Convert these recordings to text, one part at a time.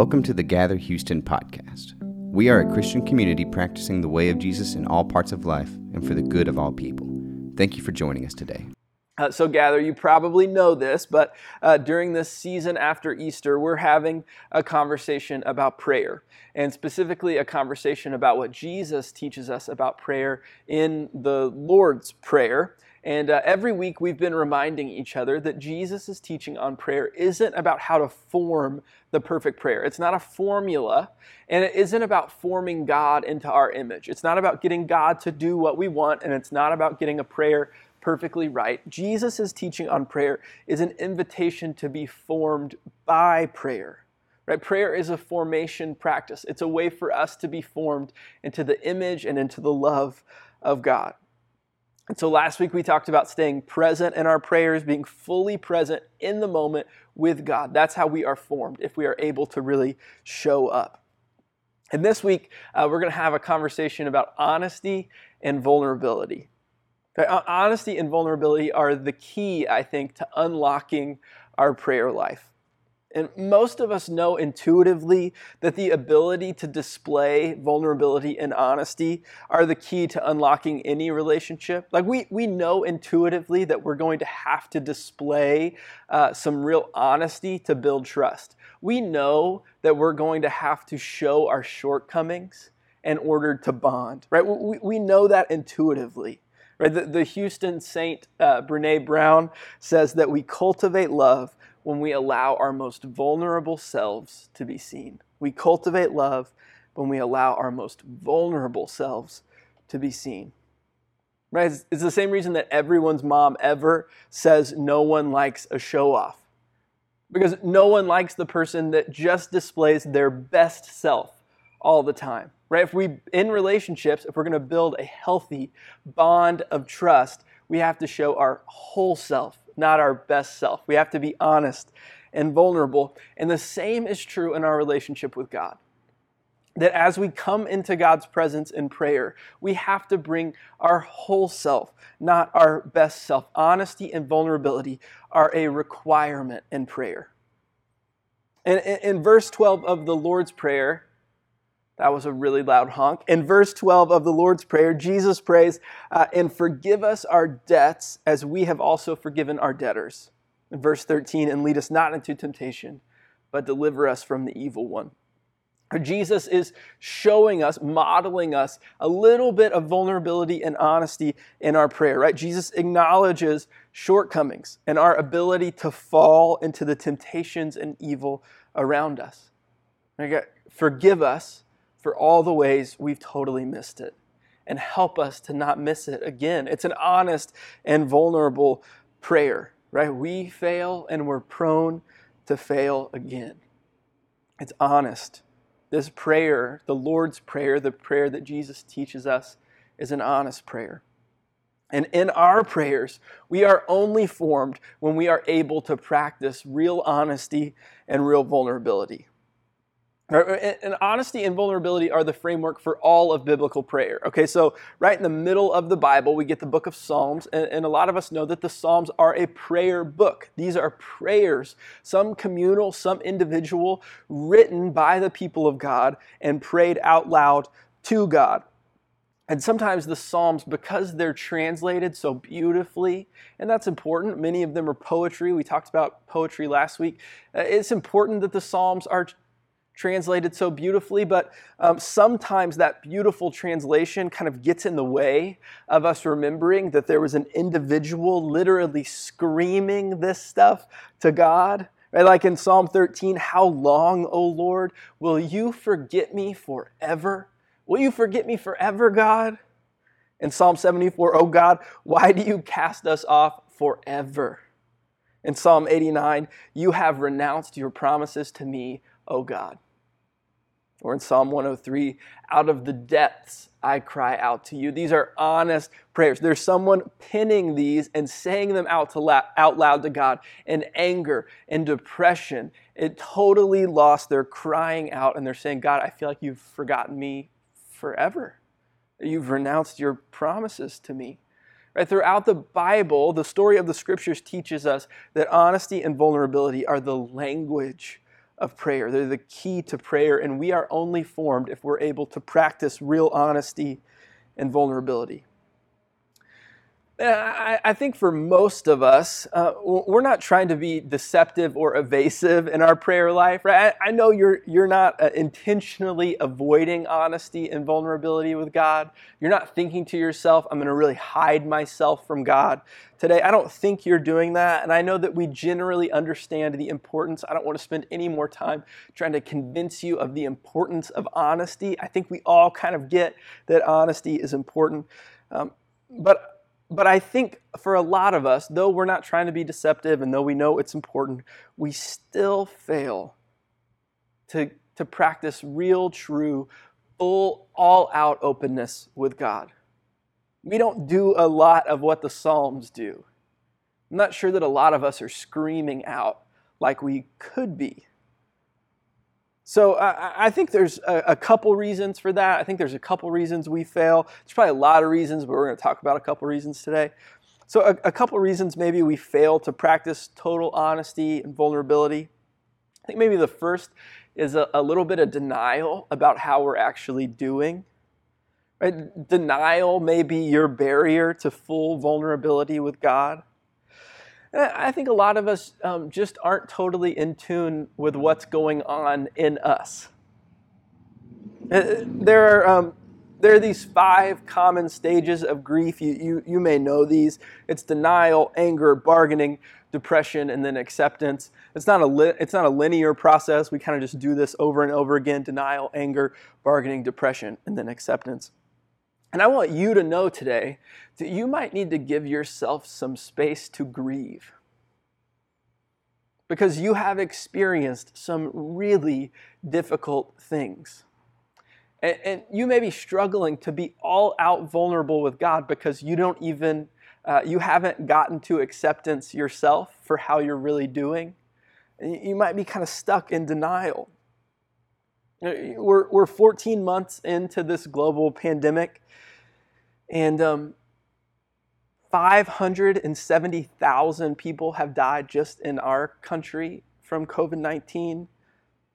Welcome to the Gather Houston podcast. We are a Christian community practicing the way of Jesus in all parts of life and for the good of all people. Thank you for joining us today. Uh, so, Gather, you probably know this, but uh, during this season after Easter, we're having a conversation about prayer, and specifically a conversation about what Jesus teaches us about prayer in the Lord's Prayer. And uh, every week we've been reminding each other that Jesus' teaching on prayer isn't about how to form the perfect prayer. It's not a formula, and it isn't about forming God into our image. It's not about getting God to do what we want, and it's not about getting a prayer perfectly right. Jesus' teaching on prayer is an invitation to be formed by prayer. Right? Prayer is a formation practice. It's a way for us to be formed into the image and into the love of God. And so last week we talked about staying present in our prayers, being fully present in the moment with God. That's how we are formed if we are able to really show up. And this week uh, we're going to have a conversation about honesty and vulnerability. Okay, honesty and vulnerability are the key, I think, to unlocking our prayer life. And most of us know intuitively that the ability to display vulnerability and honesty are the key to unlocking any relationship. Like, we, we know intuitively that we're going to have to display uh, some real honesty to build trust. We know that we're going to have to show our shortcomings in order to bond, right? We, we know that intuitively. Right? The, the Houston Saint uh, Brene Brown says that we cultivate love when we allow our most vulnerable selves to be seen. We cultivate love when we allow our most vulnerable selves to be seen. Right? It's, the same reason that everyone's mom ever says no one likes a show off. Because no one likes the person that just displays their best self all the time. Right? If we in relationships, if we're going to build a healthy bond of trust, we have to show our whole self not our best self. We have to be honest and vulnerable. And the same is true in our relationship with God. That as we come into God's presence in prayer, we have to bring our whole self, not our best self. Honesty and vulnerability are a requirement in prayer. And in verse 12 of the Lord's Prayer, that was a really loud honk. In verse 12 of the Lord's Prayer, Jesus prays, uh, and forgive us our debts as we have also forgiven our debtors. In verse 13, and lead us not into temptation, but deliver us from the evil one. Jesus is showing us, modeling us a little bit of vulnerability and honesty in our prayer, right? Jesus acknowledges shortcomings and our ability to fall into the temptations and evil around us. Forgive us for all the ways we've totally missed it and help us to not miss it again. It's an honest and vulnerable prayer, right? We fail and we're prone to fail again. It's honest. This prayer, the Lord's Prayer, the prayer that Jesus teaches us, is an honest prayer. And in our prayers, we are only formed when we are able to practice real honesty and real vulnerability. And honesty and vulnerability are the framework for all of biblical prayer. Okay, so right in the middle of the Bible, we get the book of Psalms, and, a lot of us know that the Psalms are a prayer book. These are prayers, some communal, some individual, written by the people of God and prayed out loud to God. And sometimes the Psalms, because they're translated so beautifully, and that's important, many of them are poetry. We talked about poetry last week. Uh, it's important that the Psalms are translated so beautifully, but um, sometimes that beautiful translation kind of gets in the way of us remembering that there was an individual literally screaming this stuff to God. Right? Like in Psalm 13, how long, O Lord, will you forget me forever? Will you forget me forever, God? In Psalm 74, oh God, why do you cast us off forever? In Psalm 89, you have renounced your promises to me, O God. Or in Psalm 103, out of the depths I cry out to you. These are honest prayers. There's someone pinning these and saying them out, to la- out loud to God in anger and depression. It totally lost. They're crying out and they're saying, God, I feel like you've forgotten me forever. You've renounced your promises to me. Right? Throughout the Bible, the story of the scriptures teaches us that honesty and vulnerability are the language of prayer. They're the key to prayer, and we are only formed if we're able to practice real honesty and vulnerability. I, think for most of us, uh, we're not trying to be deceptive or evasive in our prayer life, right? I, I know you're you're not uh, intentionally avoiding honesty and vulnerability with God. You're not thinking to yourself, "I'm going to really hide myself from God today." I don't think you're doing that, and I know that we generally understand the importance. I don't want to spend any more time trying to convince you of the importance of honesty. I think we all kind of get that honesty is important, um, but but I think for a lot of us, though we're not trying to be deceptive and though we know it's important, we still fail to, to practice real, true, full, all out openness with God. We don't do a lot of what the Psalms do. I'm not sure that a lot of us are screaming out like we could be. So I, I think there's a, a, couple reasons for that. I think there's a couple reasons we fail. There's probably a lot of reasons, but we're going to talk about a couple reasons today. So a, a couple reasons maybe we fail to practice total honesty and vulnerability. I think maybe the first is a, a little bit of denial about how we're actually doing. Right? Denial may be your barrier to full vulnerability with God. I think a lot of us um, just aren't totally in tune with what's going on in us. Uh, there are, um, there are these five common stages of grief. You, you, you may know these it's denial, anger, bargaining, depression, and then acceptance. It's not a, li- it's not a linear process. We kind of just do this over and over again denial, anger, bargaining, depression, and then acceptance. And I want you to know today that you might need to give yourself some space to grieve. Because you have experienced some really difficult things. And, and you may be struggling to be all out vulnerable with God because you don't even, uh, you haven't gotten to acceptance yourself for how you're really doing. You might be kind of stuck in denial. We're, we're 14 months into this global pandemic, and um, 570,000 people have died just in our country from COVID 19.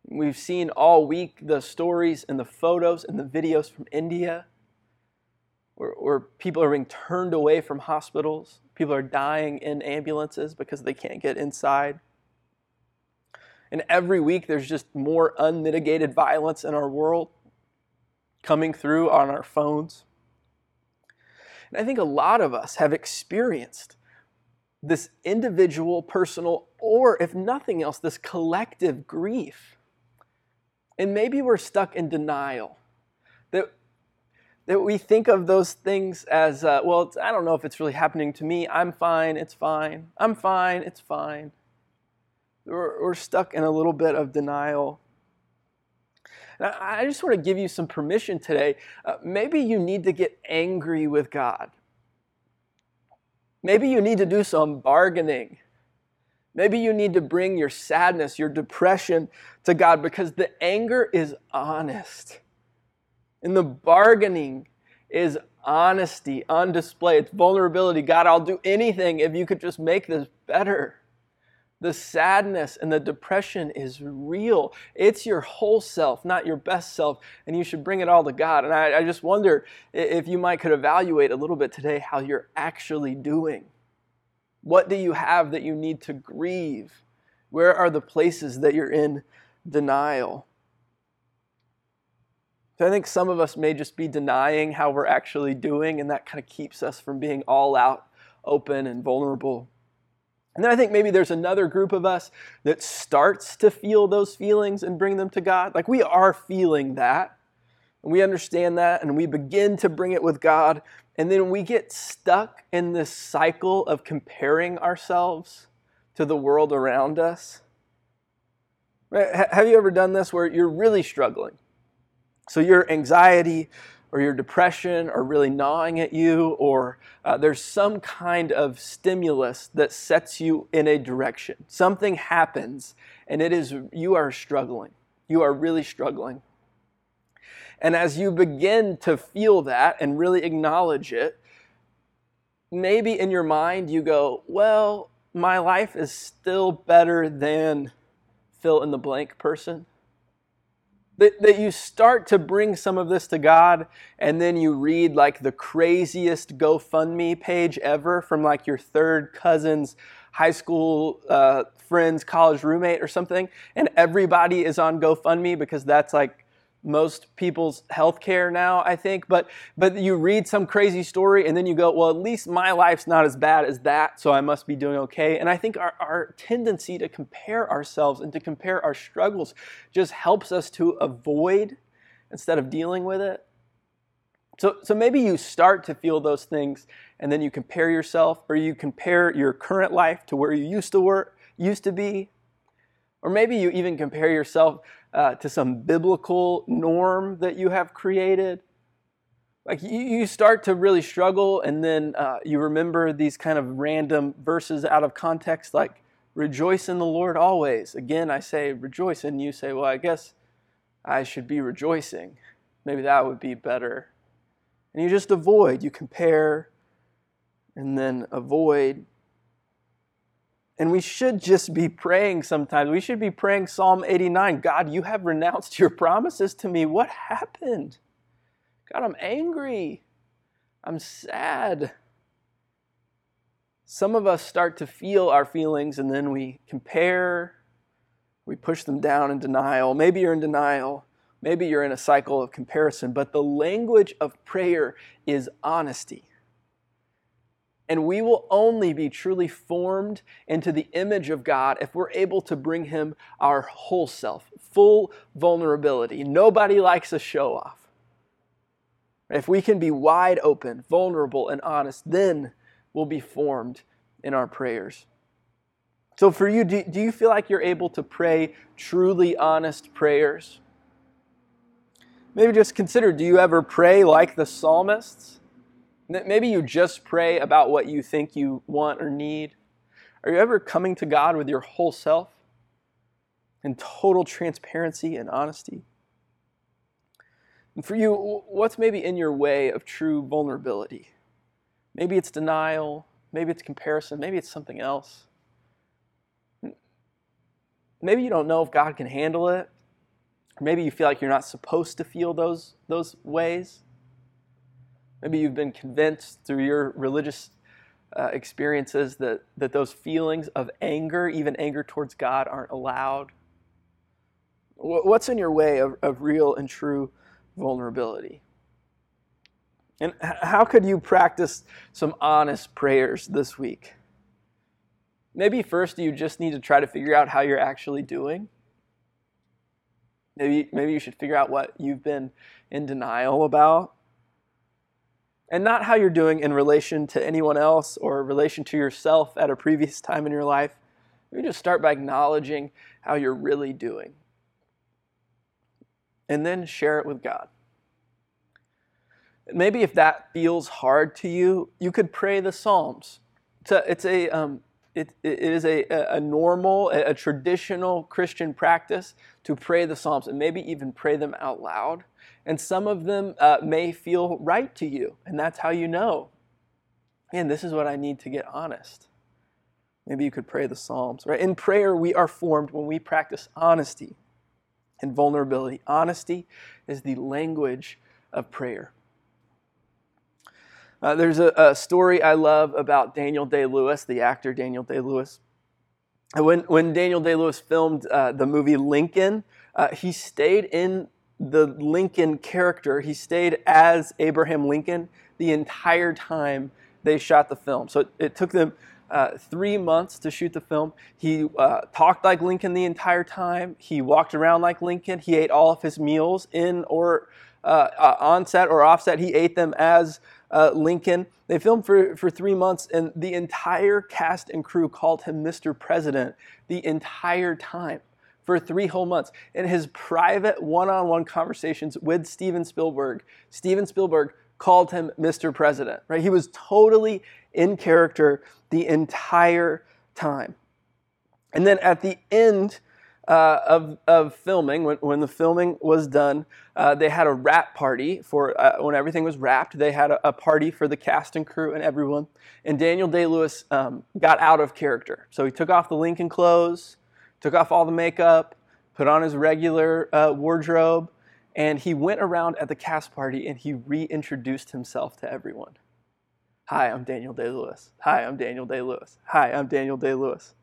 We've seen all week the stories and the photos and the videos from India where, where, people are being turned away from hospitals. People are dying in ambulances because they can't get inside. And every week there's just more unmitigated violence in our world coming through on our phones. And I think a lot of us have experienced this individual, personal, or if nothing else, this collective grief. And maybe we're stuck in denial. That, that we think of those things as, uh, well, I don't know if it's really happening to me. I'm fine, it's fine. I'm fine, it's fine. We're, we're stuck in a little bit of denial. I just want to give you some permission today. Uh, maybe you need to get angry with God. Maybe you need to do some bargaining. Maybe you need to bring your sadness, your depression to God because the anger is honest. And the bargaining is honesty on display. It's vulnerability. God, I'll do anything if you could just make this better. The sadness and the depression is real. It's your whole self, not your best self, and you should bring it all to God. And I, I just wonder if you might could evaluate a little bit today how you're actually doing. What do you have that you need to grieve? Where are the places that you're in denial? So I think some of us may just be denying how we're actually doing, and that kind of keeps us from being all out, open, and vulnerable and then I think maybe there's another group of us that starts to feel those feelings and bring them to God. Like we are feeling that, and we understand that, and we begin to bring it with God. And then we get stuck in this cycle of comparing ourselves to the world around us. Right? Have you ever done this where you're really struggling? So your anxiety or your depression are really gnawing at you, or uh, there's some kind of stimulus that sets you in a direction. Something happens, and it is you are struggling. You are really struggling. And as you begin to feel that and really acknowledge it, maybe in your mind you go, Well, my life is still better than fill in the blank person. That, that you start to bring some of this to God and then you read like the craziest GoFundMe page ever from like your third cousin's high school uh, friend's college roommate or something, and everybody is on GoFundMe because that's like most people's healthcare now, I think. But but you read some crazy story and then you go, well, at least my life's not as bad as that, so I must be doing okay. And I think our, our tendency to compare ourselves and to compare our struggles just helps us to avoid instead of dealing with it. So, so maybe you start to feel those things and then you compare yourself or you compare your current life to where you used to work, used to be. Or maybe you even compare yourself uh, to some biblical norm that you have created. Like you, you start to really struggle, and then uh, you remember these kind of random verses out of context, like rejoice in the Lord always. Again, I say rejoice, and you say, well, I guess I should be rejoicing. Maybe that would be better. And you just avoid, you compare, and then avoid and we should just be praying sometimes. We should be praying Psalm 89 God, you have renounced your promises to me. What happened? God, I'm angry. I'm sad. Some of us start to feel our feelings and then we compare, we push them down in denial. Maybe you're in denial, maybe you're in a cycle of comparison, but the language of prayer is honesty. And we will only be truly formed into the image of God if we're able to bring Him our whole self, full vulnerability. Nobody likes a show off. If we can be wide open, vulnerable, and honest, then we'll be formed in our prayers. So, for you, do, do you feel like you're able to pray truly honest prayers? Maybe just consider do you ever pray like the psalmists? Maybe you just pray about what you think you want or need. Are you ever coming to God with your whole self in total transparency and honesty? And for you, what's maybe in your way of true vulnerability? Maybe it's denial, maybe it's comparison, maybe it's something else. Maybe you don't know if God can handle it. Maybe you feel like you're not supposed to feel those, those ways. Maybe you've been convinced through your religious uh, experiences that, that those feelings of anger, even anger towards God, aren't allowed. What's in your way of, of real and true vulnerability? And how could you practice some honest prayers this week? Maybe first you just need to try to figure out how you're actually doing. Maybe, maybe you should figure out what you've been in denial about and not how you're doing in relation to anyone else or relation to yourself at a previous time in your life. You just start by acknowledging how you're really doing. And then share it with God. Maybe if that feels hard to you, you could pray the Psalms. It's a, it's a um, it, it is a, a normal, a, a traditional Christian practice to pray the Psalms and maybe even pray them out loud. And some of them uh, may feel right to you, and that's how you know. And this is what I need to get honest. Maybe you could pray the Psalms, right? In prayer, we are formed when we practice honesty and vulnerability. Honesty is the language of prayer. Uh, there's a, a, story I love about Daniel Day Lewis, the actor Daniel Day Lewis. When, when Daniel Day Lewis filmed uh, the movie Lincoln, uh, he stayed in the Lincoln character, he stayed as Abraham Lincoln the entire time they shot the film. So it, it took them uh, three months to shoot the film. He uh, talked like Lincoln the entire time. He walked around like Lincoln. He ate all of his meals in or uh, uh on set or off set. He ate them as uh, Lincoln. They filmed for, for three months, and the entire cast and crew called him Mr. President the entire time for three whole months. In his private one on one conversations with Steven Spielberg, Steven Spielberg called him Mr. President, right? He was totally in character the entire time. And then at the end uh, of, of filming, when, when the filming was done, uh, they had a wrap party for uh, when everything was wrapped. They had a, a, party for the cast and crew and everyone. And Daniel Day Lewis um, got out of character. So he took off the Lincoln clothes, took off all the makeup, put on his regular uh, wardrobe, and he went around at the cast party and he reintroduced himself to everyone. Hi, I'm Daniel Day Lewis. Hi, I'm Daniel Day Lewis. Hi, I'm Daniel Day Lewis.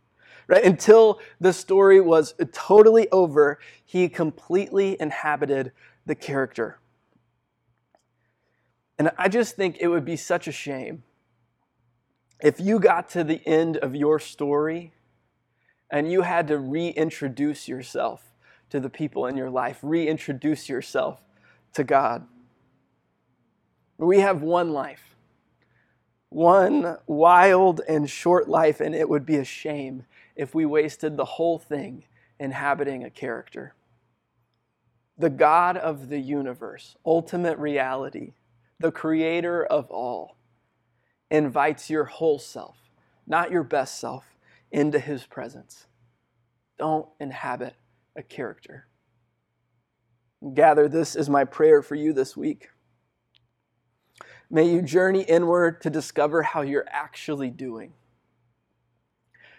Right? Until the story was totally over, he completely inhabited the character. And I just think it would be such a shame if you got to the end of your story and you had to reintroduce yourself to the people in your life, reintroduce yourself to God. We have one life, one wild and short life, and it would be a shame if we wasted the whole thing inhabiting a character. The God of the universe, ultimate reality, the creator of all invites your whole self, not your best self, into his presence. Don't inhabit a character. Gather, this is my prayer for you this week. May you journey inward to discover how you're actually doing.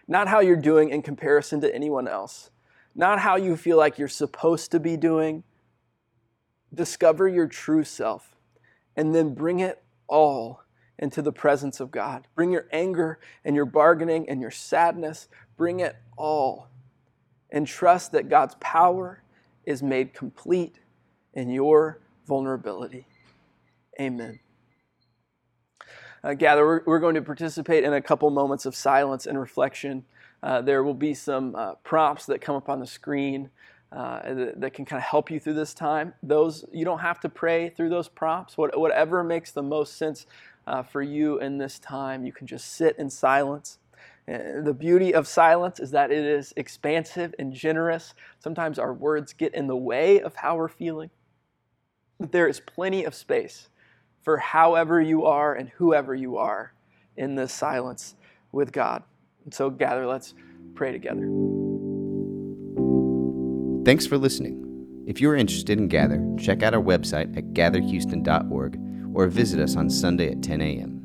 Not how you're doing in comparison to anyone else, not how you feel like you're supposed to be doing. Discover your true self and then bring it all into the presence of God. Bring your anger and your bargaining and your sadness, bring it all. And trust that God's power is made complete in your vulnerability. Amen. Uh, gather, we're, we're, going to participate in a couple moments of silence and reflection. Uh, there will be some uh, prompts that come up on the screen uh, that, that, can kind of help you through this time. Those you don't have to pray through those prompts. What, whatever makes the most sense uh, for you in this time. You can just sit in silence. Uh, the beauty of silence is that it is expansive and generous. Sometimes our words get in the way of how we're feeling. But there is plenty of space for however you are and whoever you are in this silence with God. And so, gather, let's pray together. Thanks for listening. If you are interested in Gather, check out our website at gatherhouston.org or visit us on Sunday at 10 a.m.